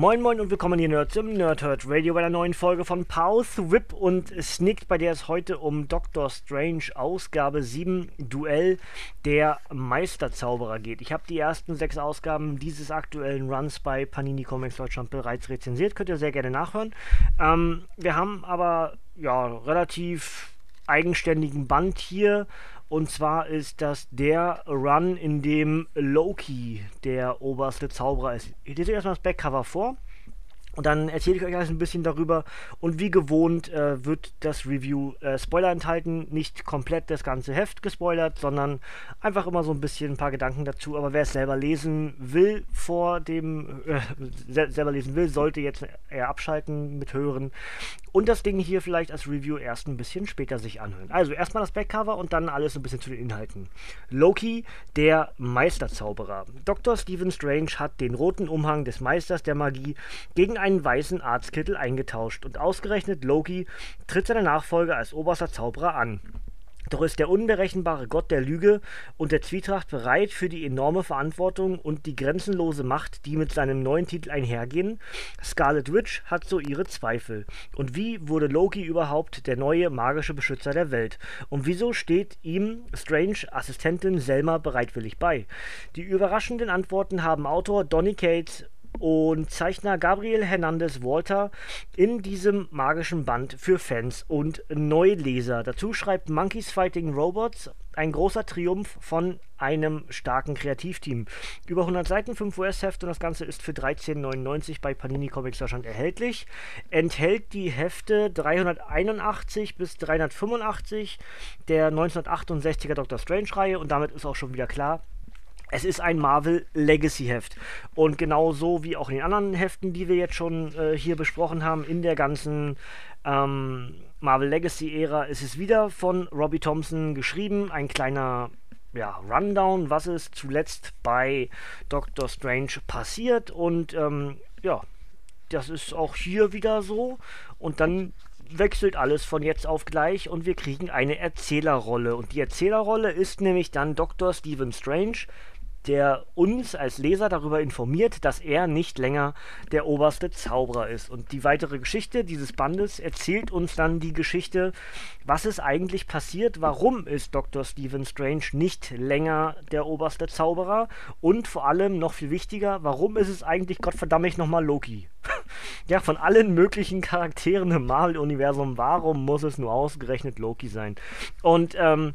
Moin Moin und willkommen hier Nerds im Nerdhurt Radio bei der neuen Folge von Pause Whip und Snicked, bei der es heute um Doctor Strange Ausgabe 7 Duell der Meisterzauberer geht. Ich habe die ersten sechs Ausgaben dieses aktuellen Runs bei Panini Comics Deutschland bereits rezensiert, könnt ihr sehr gerne nachhören. Ähm, wir haben aber ja relativ eigenständigen Band hier und zwar ist das der Run, in dem Loki der oberste Zauberer ist. Ich lese erstmal das Backcover vor. Und dann erzähle ich euch alles ein bisschen darüber. Und wie gewohnt äh, wird das Review äh, Spoiler enthalten. Nicht komplett das ganze Heft gespoilert, sondern einfach immer so ein bisschen ein paar Gedanken dazu. Aber wer es selber lesen will, vor dem, äh, selber lesen will, sollte jetzt eher abschalten mit Hören. Und das Ding hier vielleicht als Review erst ein bisschen später sich anhören. Also erstmal das Backcover und dann alles ein bisschen zu den Inhalten. Loki, der Meisterzauberer. Dr. Stephen Strange hat den roten Umhang des Meisters der Magie gegen einen weißen Arztkittel eingetauscht und ausgerechnet Loki tritt seine Nachfolge als oberster Zauberer an. Doch ist der unberechenbare Gott der Lüge und der Zwietracht bereit für die enorme Verantwortung und die grenzenlose Macht, die mit seinem neuen Titel einhergehen? Scarlet Witch hat so ihre Zweifel. Und wie wurde Loki überhaupt der neue magische Beschützer der Welt? Und wieso steht ihm Strange Assistentin Selma bereitwillig bei? Die überraschenden Antworten haben Autor Donny Cates und Zeichner Gabriel Hernandez Walter in diesem magischen Band für Fans und Neuleser. Dazu schreibt Monkeys Fighting Robots ein großer Triumph von einem starken Kreativteam. Über 100 Seiten, 5 US-Hefte und das Ganze ist für 13,99 bei Panini Comics Deutschland erhältlich. Enthält die Hefte 381 bis 385 der 1968er Doctor Strange-Reihe und damit ist auch schon wieder klar, es ist ein Marvel Legacy Heft. Und genauso wie auch in den anderen Heften, die wir jetzt schon äh, hier besprochen haben, in der ganzen ähm, Marvel Legacy Ära, ist es wieder von Robbie Thompson geschrieben. Ein kleiner ja, Rundown, was ist zuletzt bei Doctor Strange passiert. Und ähm, ja, das ist auch hier wieder so. Und dann wechselt alles von jetzt auf gleich und wir kriegen eine Erzählerrolle. Und die Erzählerrolle ist nämlich dann Dr. Stephen Strange, der uns als Leser darüber informiert, dass er nicht länger der oberste Zauberer ist. Und die weitere Geschichte dieses Bandes erzählt uns dann die Geschichte, was ist eigentlich passiert, warum ist Dr. Stephen Strange nicht länger der oberste Zauberer und vor allem noch viel wichtiger, warum ist es eigentlich Gottverdammt nochmal Loki? ja, von allen möglichen Charakteren im Marvel-Universum, warum muss es nur ausgerechnet Loki sein? Und ähm,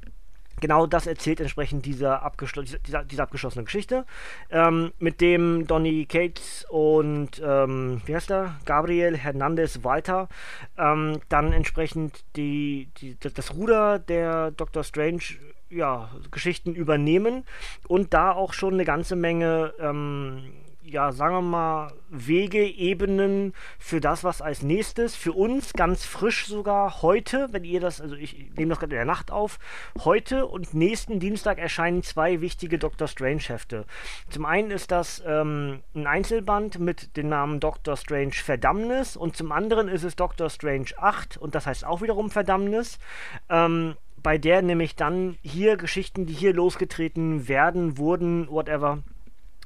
genau das erzählt entsprechend dieser, abgeschl dieser, dieser abgeschlossenen Geschichte, ähm, mit dem Donny Cates und, ähm, wie heißt er, Gabriel Hernandez Walter, ähm, dann entsprechend die, die, das Ruder der Doctor Strange ja, Geschichten übernehmen. Und da auch schon eine ganze Menge ähm, ja, sagen wir mal, Wege, Ebenen für das, was als nächstes, für uns ganz frisch sogar heute, wenn ihr das, also ich nehme das gerade in der Nacht auf, heute und nächsten Dienstag erscheinen zwei wichtige Doctor Strange Hefte. Zum einen ist das ähm, ein Einzelband mit dem Namen Doctor Strange Verdammnis und zum anderen ist es Doctor Strange 8 und das heißt auch wiederum Verdammnis. Ähm, bei der nämlich dann hier Geschichten, die hier losgetreten werden, wurden, whatever,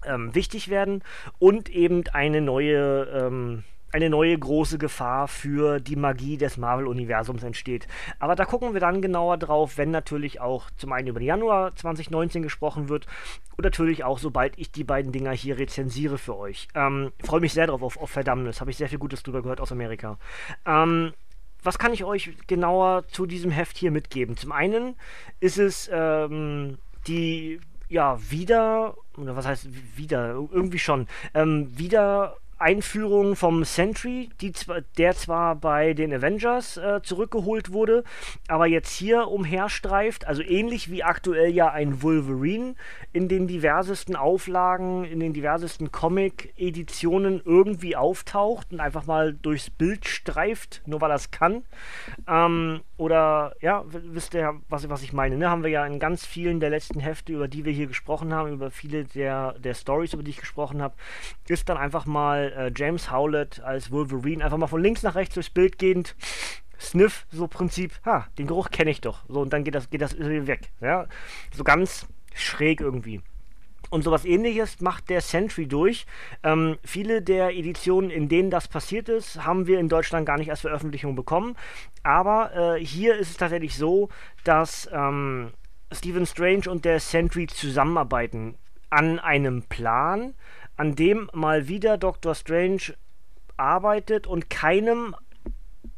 ähm, wichtig werden und eben eine neue, ähm, eine neue große Gefahr für die Magie des Marvel-Universums entsteht. Aber da gucken wir dann genauer drauf, wenn natürlich auch zum einen über den Januar 2019 gesprochen wird und natürlich auch, sobald ich die beiden Dinger hier rezensiere für euch. Ähm, Freue mich sehr drauf auf, auf Verdammnis, habe ich sehr viel Gutes drüber gehört aus Amerika. Ähm, was kann ich euch genauer zu diesem Heft hier mitgeben? Zum einen ist es ähm, die ja wieder oder was heißt wieder, irgendwie schon, ähm, wieder Einführung vom Sentry, die der zwar bei den Avengers äh, zurückgeholt wurde, aber jetzt hier umherstreift, also ähnlich wie aktuell ja ein Wolverine in den diversesten Auflagen, in den diversesten Comic-Editionen irgendwie auftaucht und einfach mal durchs Bild streift, nur weil er es kann. Ähm, oder, ja, wisst ihr, was, was ich meine, ne? Haben wir ja in ganz vielen der letzten Hefte, über die wir hier gesprochen haben, über viele der, der Stories, über die ich gesprochen habe, ist dann einfach mal äh, James Howlett als Wolverine einfach mal von links nach rechts durchs Bild gehend. Sniff, so Prinzip, ha, den Geruch kenne ich doch. So, und dann geht das, geht das weg. Ja? So ganz schräg irgendwie. Und sowas ähnliches macht der Sentry durch. Ähm, viele der Editionen, in denen das passiert ist, haben wir in Deutschland gar nicht als Veröffentlichung bekommen. Aber äh, hier ist es tatsächlich so, dass ähm, Stephen Strange und der Sentry zusammenarbeiten an einem Plan, an dem mal wieder Doctor Strange arbeitet und keinem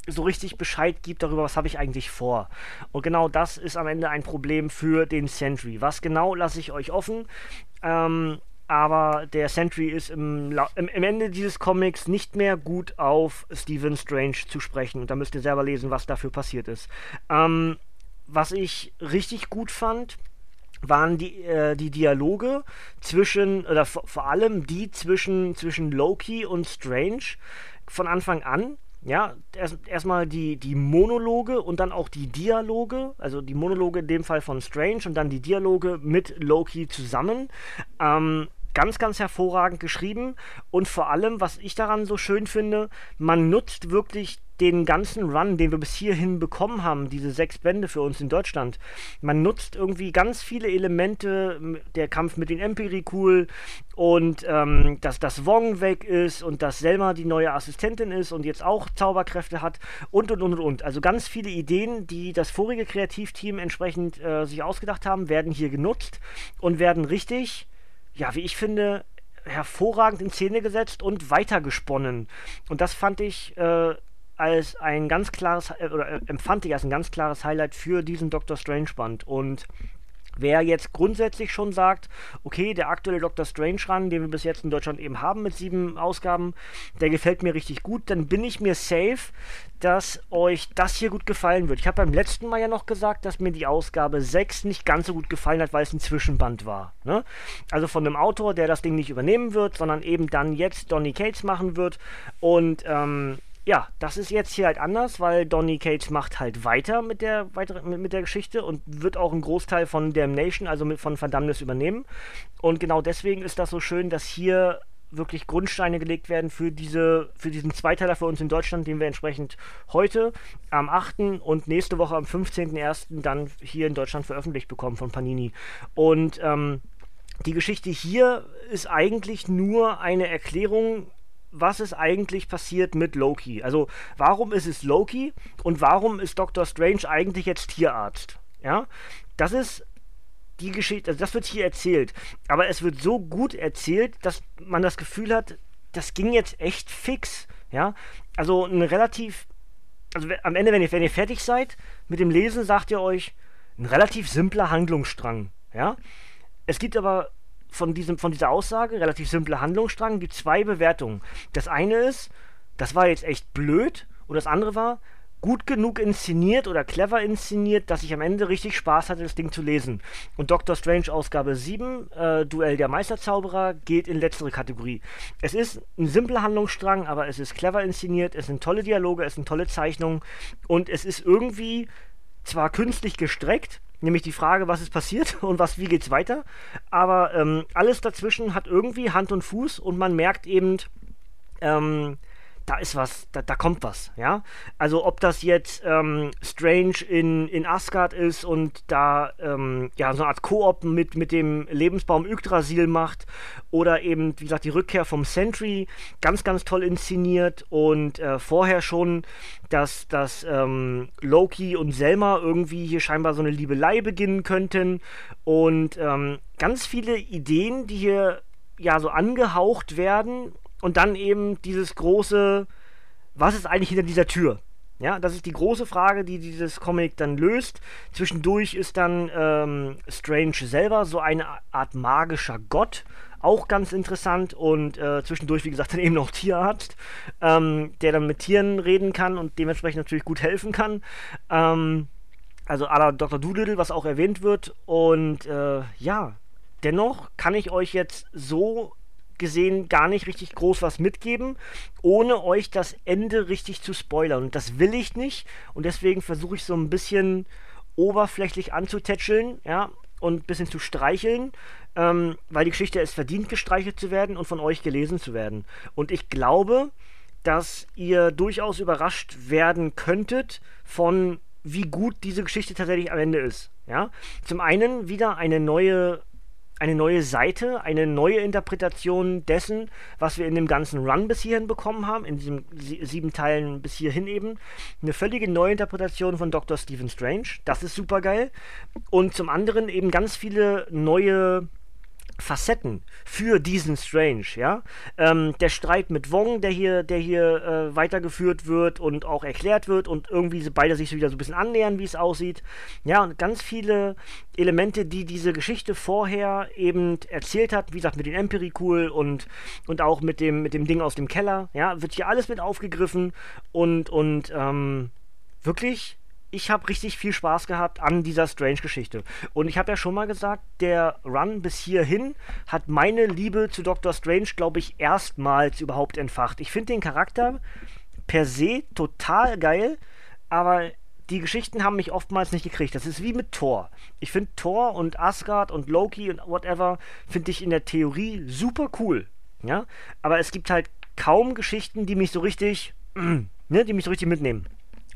so richtig Bescheid gibt darüber, was habe ich eigentlich vor. Und genau das ist am Ende ein Problem für den Sentry. Was genau lasse ich euch offen. Ähm, aber der Sentry ist im, im, im, Ende dieses Comics nicht mehr gut auf Stephen Strange zu sprechen. Und da müsst ihr selber lesen, was dafür passiert ist. Ähm, was ich richtig gut fand, waren die, äh, die Dialoge zwischen, oder vor allem die zwischen, zwischen Loki und Strange von Anfang an. Ja, erstmal erst die, die Monologe und dann auch die Dialoge, also die Monologe in dem Fall von Strange und dann die Dialoge mit Loki zusammen. Ähm, ganz, ganz hervorragend geschrieben und vor allem, was ich daran so schön finde, man nutzt wirklich den ganzen Run, den wir bis hierhin bekommen haben, diese sechs Bände für uns in Deutschland. Man nutzt irgendwie ganz viele Elemente, der Kampf mit den Empiri cool und ähm, dass das Wong weg ist und dass Selma die neue Assistentin ist und jetzt auch Zauberkräfte hat und und und und. Also ganz viele Ideen, die das vorige Kreativteam entsprechend äh, sich ausgedacht haben, werden hier genutzt und werden richtig ja, wie ich finde, hervorragend in Szene gesetzt und weitergesponnen. Und das fand ich äh, als ein ganz klares, äh, oder äh, empfand ich als ein ganz klares Highlight für diesen Doctor Strange Band. Und Wer jetzt grundsätzlich schon sagt, okay, der aktuelle Doctor Strange Run, den wir bis jetzt in Deutschland eben haben mit sieben Ausgaben, der gefällt mir richtig gut, dann bin ich mir safe, dass euch das hier gut gefallen wird. Ich habe beim letzten Mal ja noch gesagt, dass mir die Ausgabe 6 nicht ganz so gut gefallen hat, weil es ein Zwischenband war. Ne? Also von einem Autor, der das Ding nicht übernehmen wird, sondern eben dann jetzt Donny Cates machen wird und ähm, ja, das ist jetzt hier halt anders, weil Donny Cates macht halt weiter mit der, weiter, mit, mit der Geschichte und wird auch einen Großteil von Damnation, also mit, von Verdammnis übernehmen. Und genau deswegen ist das so schön, dass hier wirklich Grundsteine gelegt werden für diese, für diesen Zweiteiler für uns in Deutschland, den wir entsprechend heute am 8. und nächste Woche am 15.01. dann hier in Deutschland veröffentlicht bekommen von Panini. Und ähm, die Geschichte hier ist eigentlich nur eine Erklärung was ist eigentlich passiert mit Loki? Also, warum ist es Loki und warum ist Doctor Strange eigentlich jetzt Tierarzt? Ja, das ist die Geschichte, also das wird hier erzählt, aber es wird so gut erzählt, dass man das Gefühl hat, das ging jetzt echt fix. Ja, also ein relativ, also am Ende, wenn ihr, wenn ihr fertig seid mit dem Lesen, sagt ihr euch, ein relativ simpler Handlungsstrang. Ja, es gibt aber von, diesem, von dieser Aussage, relativ simple Handlungsstrang, gibt zwei Bewertungen. Das eine ist, das war jetzt echt blöd, und das andere war, gut genug inszeniert oder clever inszeniert, dass ich am Ende richtig Spaß hatte, das Ding zu lesen. Und Doctor Strange Ausgabe 7, äh, Duell der Meisterzauberer, geht in letztere Kategorie. Es ist ein simpler Handlungsstrang, aber es ist clever inszeniert, es sind tolle Dialoge, es sind tolle Zeichnungen und es ist irgendwie zwar künstlich gestreckt, nämlich die Frage, was ist passiert und was, wie geht's weiter. Aber ähm, alles dazwischen hat irgendwie Hand und Fuß und man merkt eben, ähm, da ist was, da, da kommt was, ja. Also ob das jetzt ähm, Strange in, in Asgard ist und da ähm, ja so eine Art Koop mit, mit dem Lebensbaum Yggdrasil macht oder eben, wie gesagt, die Rückkehr vom Sentry, ganz, ganz toll inszeniert und äh, vorher schon, dass, dass ähm, Loki und Selma irgendwie hier scheinbar so eine Liebelei beginnen könnten und ähm, ganz viele Ideen, die hier ja so angehaucht werden und dann eben dieses große, was ist eigentlich hinter dieser Tür? Ja, das ist die große Frage, die dieses Comic dann löst. Zwischendurch ist dann ähm, Strange selber so eine Art magischer Gott, auch ganz interessant und äh, zwischendurch, wie gesagt, dann eben noch Tierarzt, ähm, der dann mit Tieren reden kann und dementsprechend natürlich gut helfen kann. Ähm, also à la Dr. Doolittle, was auch erwähnt wird. Und äh, ja, dennoch kann ich euch jetzt so gesehen gar nicht richtig groß was mitgeben, ohne euch das Ende richtig zu spoilern. Und das will ich nicht. Und deswegen versuche ich so ein bisschen oberflächlich anzutätscheln, ja, und ein bisschen zu streicheln, ähm, weil die Geschichte es verdient, gestreichelt zu werden und von euch gelesen zu werden. Und ich glaube, dass ihr durchaus überrascht werden könntet von wie gut diese Geschichte tatsächlich am Ende ist. Ja? Zum einen wieder eine neue eine neue Seite, eine neue Interpretation dessen, was wir in dem ganzen Run bis hierhin bekommen haben, in diesen sieben Teilen bis hierhin eben. Eine völlige neue Interpretation von Dr. Stephen Strange. Das ist super geil. Und zum anderen eben ganz viele neue Facetten für diesen Strange, ja. Ähm, der Streit mit Wong, der hier, der hier äh, weitergeführt wird und auch erklärt wird und irgendwie beide sich wieder so ein bisschen annähern, wie es aussieht. Ja, und ganz viele Elemente, die diese Geschichte vorher eben erzählt hat, wie gesagt, mit den Empirikul und, und auch mit dem, mit dem Ding aus dem Keller, ja, wird hier alles mit aufgegriffen und, und ähm, wirklich ich habe richtig viel Spaß gehabt an dieser Strange-Geschichte. Und ich habe ja schon mal gesagt, der Run bis hierhin hat meine Liebe zu Doctor Strange, glaube ich, erstmals überhaupt entfacht. Ich finde den Charakter per se total geil, aber die Geschichten haben mich oftmals nicht gekriegt. Das ist wie mit Thor. Ich finde Thor und Asgard und Loki und whatever, finde ich in der Theorie super cool. Ja? Aber es gibt halt kaum Geschichten, die mich so richtig, ne, die mich so richtig mitnehmen.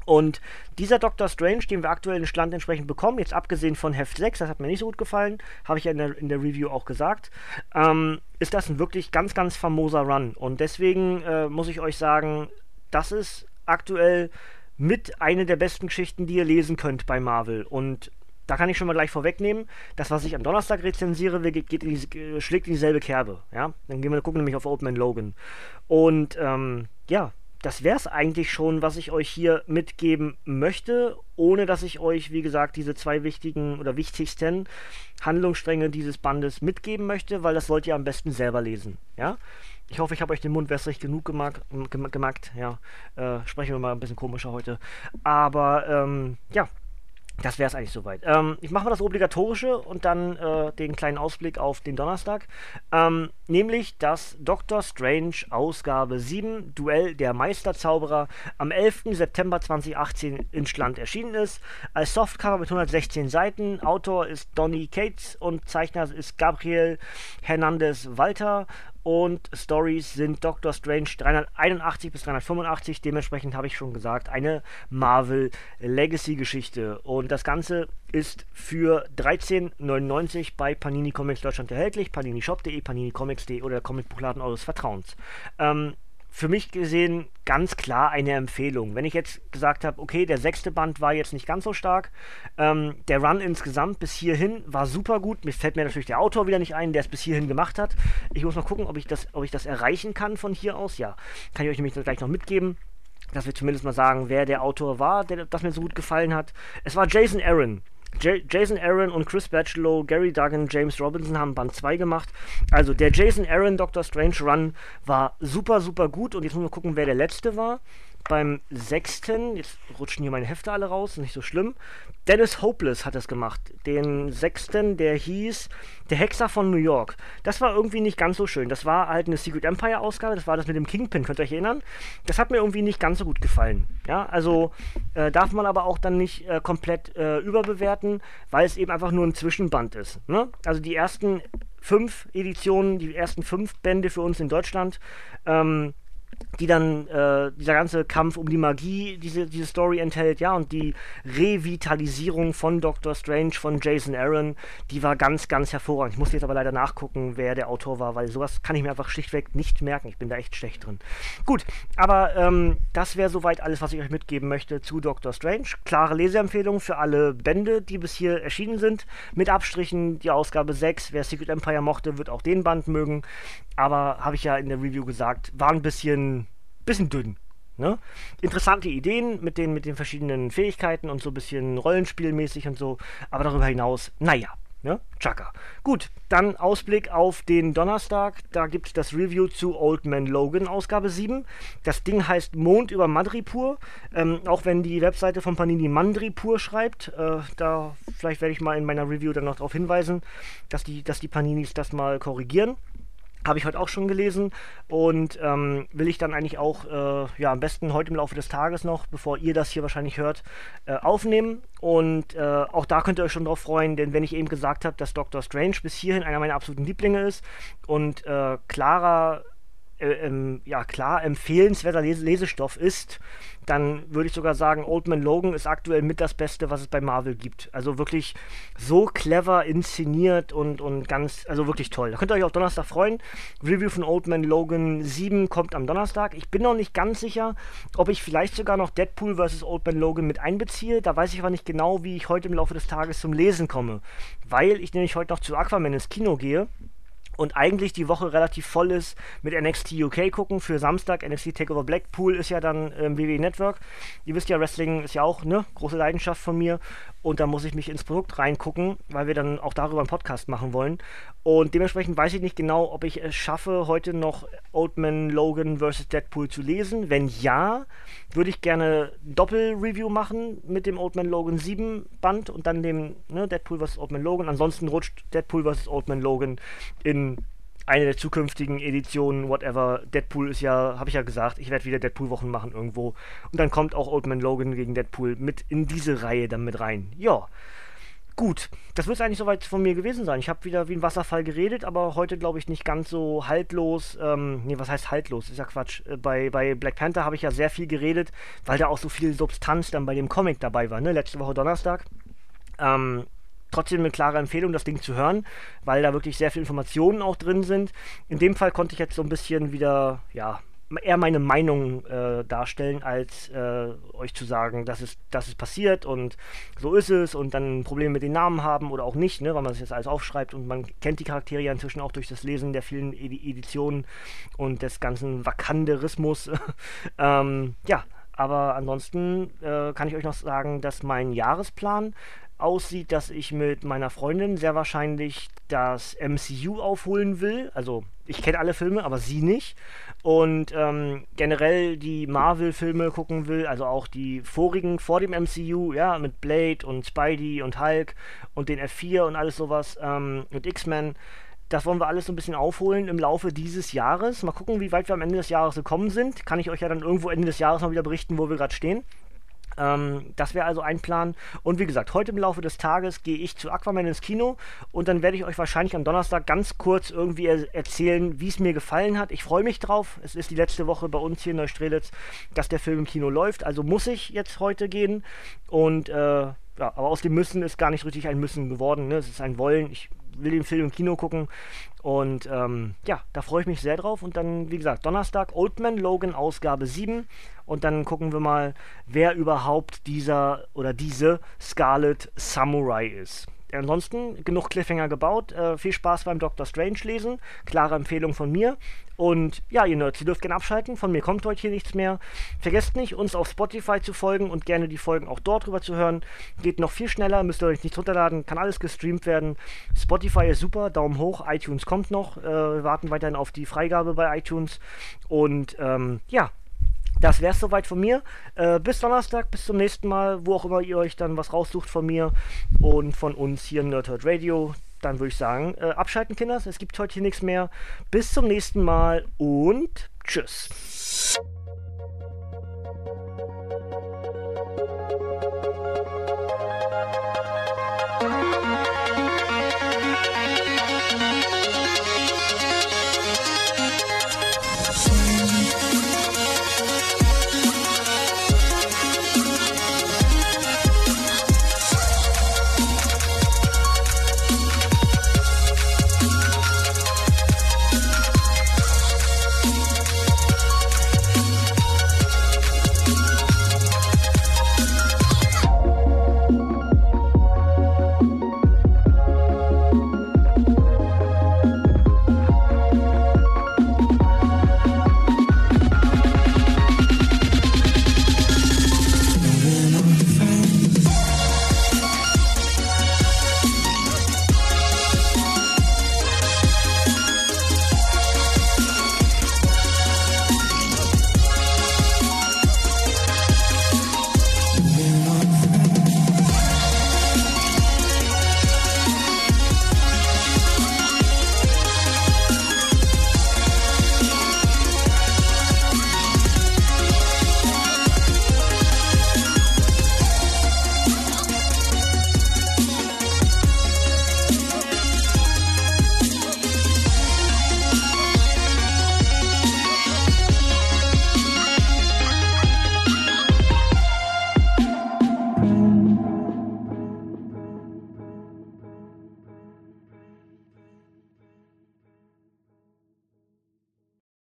Und dieser Doctor Strange, den wir aktuell in Stand entsprechend bekommen, jetzt abgesehen von Heft 6, das hat mir nicht so gut gefallen, habe ich ja in der, in der Review auch gesagt, ähm, ist das ein wirklich ganz, ganz famoser Run. Und deswegen äh, muss ich euch sagen, das ist aktuell mit eine der besten Geschichten, die ihr lesen könnt bei Marvel. Und da kann ich schon mal gleich vorwegnehmen, das, was ich am Donnerstag rezensiere, geht, geht in die, schlägt in dieselbe Kerbe. Ja? Dann gehen wir gucken nämlich auf Old Man Logan. Und ähm, ja, das wäre es eigentlich schon, was ich euch hier mitgeben möchte, ohne dass ich euch, wie gesagt, diese zwei wichtigen oder wichtigsten Handlungsstränge dieses Bandes mitgeben möchte, weil das sollt ihr am besten selber lesen. Ja? Ich hoffe, ich habe euch den Mund wässrig genug gemacht. gemacht ja, äh, sprechen wir mal ein bisschen komischer heute. Aber ähm, ja, das wäre es eigentlich soweit. Ähm, ich mache mal das Obligatorische und dann äh, den kleinen Ausblick auf den Donnerstag. Ähm, nämlich, dass Doctor Strange Ausgabe 7, Duell der Meisterzauberer, am 11. September 2018 in Schland erschienen ist. Als Softcover mit 116 Seiten. Autor ist Donny Cates und Zeichner ist Gabriel Hernandez Walter und Stories sind Doctor Strange 381 bis 385. Dementsprechend habe ich schon gesagt, eine Marvel Legacy Geschichte. Und das Ganze ist für 13,99 bei Panini Comics Deutschland erhältlich. PaniniShop.de, PaniniComics.de oder der Comicbuchladen eures Vertrauens. Ähm, für mich gesehen ganz klar eine Empfehlung. Wenn ich jetzt gesagt habe, okay, der sechste Band war jetzt nicht ganz so stark, ähm, der Run insgesamt bis hierhin war super gut. Mir fällt mir natürlich der Autor wieder nicht ein, der es bis hierhin gemacht hat. Ich muss mal gucken, ob ich das, ob ich das erreichen kann von hier aus. Ja, kann ich euch nämlich gleich noch mitgeben dass wir zumindest mal sagen, wer der Autor war, der das mir so gut gefallen hat. Es war Jason Aaron. J Jason Aaron und Chris Bachelor, Gary Duggan, James Robinson haben Band 2 gemacht. Also der Jason Aaron Doctor Strange Run war super, super gut. Und jetzt müssen wir gucken, wer der letzte war beim sechsten, jetzt rutschen hier meine Hefte alle raus, nicht so schlimm. Dennis Hopeless hat das gemacht. Den sechsten, der hieß Der Hexer von New York. Das war irgendwie nicht ganz so schön. Das war halt eine Secret Empire Ausgabe, das war das mit dem Kingpin, könnt ihr euch erinnern? Das hat mir irgendwie nicht ganz so gut gefallen. Ja, also äh, darf man aber auch dann nicht äh, komplett äh, überbewerten, weil es eben einfach nur ein Zwischenband ist. Ne? Also die ersten fünf Editionen, die ersten fünf Bände für uns in Deutschland, ähm, die dann äh, dieser ganze Kampf um die Magie diese, diese Story enthält, ja, und die Revitalisierung von Doctor Strange von Jason Aaron, die war ganz, ganz hervorragend. Ich muss jetzt aber leider nachgucken, wer der Autor war, weil sowas kann ich mir einfach schlichtweg nicht merken. Ich bin da echt schlecht drin. Gut, aber ähm, das wäre soweit alles, was ich euch mitgeben möchte zu Doctor Strange. Klare Leseempfehlung für alle Bände, die bis hier erschienen sind, mit Abstrichen die Ausgabe 6. Wer Secret Empire mochte, wird auch den Band mögen. Aber habe ich ja in der Review gesagt, war ein bisschen, bisschen dünn. Ne? Interessante Ideen mit den, mit den verschiedenen Fähigkeiten und so ein bisschen rollenspielmäßig und so. Aber darüber hinaus, naja, Ne? Chaka. Gut, dann Ausblick auf den Donnerstag. Da gibt es das Review zu Old Man Logan, Ausgabe 7. Das Ding heißt Mond über Madripur. Ähm, auch wenn die Webseite von Panini Mandripur schreibt. Äh, da vielleicht werde ich mal in meiner Review dann noch darauf hinweisen, dass die, dass die Paninis das mal korrigieren. Habe ich heute auch schon gelesen und ähm, will ich dann eigentlich auch, äh, ja, am besten heute im Laufe des Tages noch, bevor ihr das hier wahrscheinlich hört, äh, aufnehmen. Und äh, auch da könnt ihr euch schon drauf freuen, denn wenn ich eben gesagt habe, dass Doctor Strange bis hierhin einer meiner absoluten Lieblinge ist und äh, klarer äh, ähm, ja klar empfehlenswerter Les Lesestoff ist, dann würde ich sogar sagen, Old Man Logan ist aktuell mit das Beste, was es bei Marvel gibt. Also wirklich so clever inszeniert und, und ganz, also wirklich toll. Da könnt ihr euch auf Donnerstag freuen. Review von Old Man Logan 7 kommt am Donnerstag. Ich bin noch nicht ganz sicher, ob ich vielleicht sogar noch Deadpool vs. Old Man Logan mit einbeziehe. Da weiß ich aber nicht genau, wie ich heute im Laufe des Tages zum Lesen komme. Weil ich nämlich heute noch zu Aquaman ins Kino gehe und eigentlich die Woche relativ voll ist mit NXT UK gucken für Samstag. NXT Takeover Blackpool ist ja dann im WWE Network. Ihr wisst ja, Wrestling ist ja auch eine große Leidenschaft von mir und da muss ich mich ins Produkt reingucken, weil wir dann auch darüber einen Podcast machen wollen. Und dementsprechend weiß ich nicht genau, ob ich es schaffe, heute noch Oldman Logan vs. Deadpool zu lesen. Wenn ja, würde ich gerne Doppel-Review machen mit dem Oldman Logan 7 Band und dann dem ne, Deadpool vs. Oldman Logan. Ansonsten rutscht Deadpool vs. Oldman Logan in eine der zukünftigen Editionen, whatever. Deadpool ist ja, habe ich ja gesagt, ich werde wieder Deadpool-Wochen machen irgendwo. Und dann kommt auch Old Man Logan gegen Deadpool mit in diese Reihe dann mit rein. Ja. Gut, das wird eigentlich soweit von mir gewesen sein. Ich habe wieder wie ein Wasserfall geredet, aber heute glaube ich nicht ganz so haltlos. Ähm, nee, was heißt haltlos? Ist ja Quatsch. Äh, bei, bei Black Panther habe ich ja sehr viel geredet, weil da auch so viel Substanz dann bei dem Comic dabei war, ne? Letzte Woche Donnerstag. Ähm, trotzdem eine klare Empfehlung, das Ding zu hören, weil da wirklich sehr viele Informationen auch drin sind. In dem Fall konnte ich jetzt so ein bisschen wieder, ja, eher meine Meinung äh, darstellen, als äh, euch zu sagen, dass es, dass es passiert und so ist es und dann Probleme mit den Namen haben oder auch nicht, ne, weil man das jetzt alles aufschreibt und man kennt die Charaktere ja inzwischen auch durch das Lesen der vielen Editionen und des ganzen Wakanderismus. ähm, ja, aber ansonsten äh, kann ich euch noch sagen, dass mein Jahresplan aussieht, dass ich mit meiner Freundin sehr wahrscheinlich das MCU aufholen will. Also ich kenne alle Filme, aber sie nicht. Und ähm, generell die Marvel-Filme gucken will, also auch die vorigen vor dem MCU, ja, mit Blade und Spidey und Hulk und den F4 und alles sowas ähm, und X-Men. Das wollen wir alles so ein bisschen aufholen im Laufe dieses Jahres. Mal gucken, wie weit wir am Ende des Jahres gekommen sind. Kann ich euch ja dann irgendwo Ende des Jahres mal wieder berichten, wo wir gerade stehen. Ähm, das wäre also ein Plan. Und wie gesagt, heute im Laufe des Tages gehe ich zu Aquaman ins Kino und dann werde ich euch wahrscheinlich am Donnerstag ganz kurz irgendwie er erzählen, wie es mir gefallen hat. Ich freue mich drauf. Es ist die letzte Woche bei uns hier in Neustrelitz, dass der Film im Kino läuft. Also muss ich jetzt heute gehen. Und äh, ja, aber aus dem Müssen ist gar nicht richtig ein Müssen geworden. Ne? Es ist ein Wollen. Ich will den Film im Kino gucken. Und ähm, ja, da freue ich mich sehr drauf. Und dann, wie gesagt, Donnerstag Oldman Logan Ausgabe 7. Und dann gucken wir mal, wer überhaupt dieser oder diese Scarlet Samurai ist. Ansonsten genug Cliffhanger gebaut. Äh, viel Spaß beim Doctor Strange lesen. Klare Empfehlung von mir. Und ja, ihr Nerds, ihr dürft gerne abschalten. Von mir kommt heute hier nichts mehr. Vergesst nicht, uns auf Spotify zu folgen und gerne die Folgen auch dort drüber zu hören. Geht noch viel schneller, müsst ihr euch nichts runterladen, kann alles gestreamt werden. Spotify ist super, Daumen hoch. iTunes kommt noch. Äh, wir warten weiterhin auf die Freigabe bei iTunes. Und ähm, ja, das wäre es soweit von mir. Äh, bis Donnerstag, bis zum nächsten Mal, wo auch immer ihr euch dann was raussucht von mir und von uns hier im Nerdhurt Radio. Dann würde ich sagen, äh, abschalten, Kinders. Es gibt heute hier nichts mehr. Bis zum nächsten Mal und tschüss.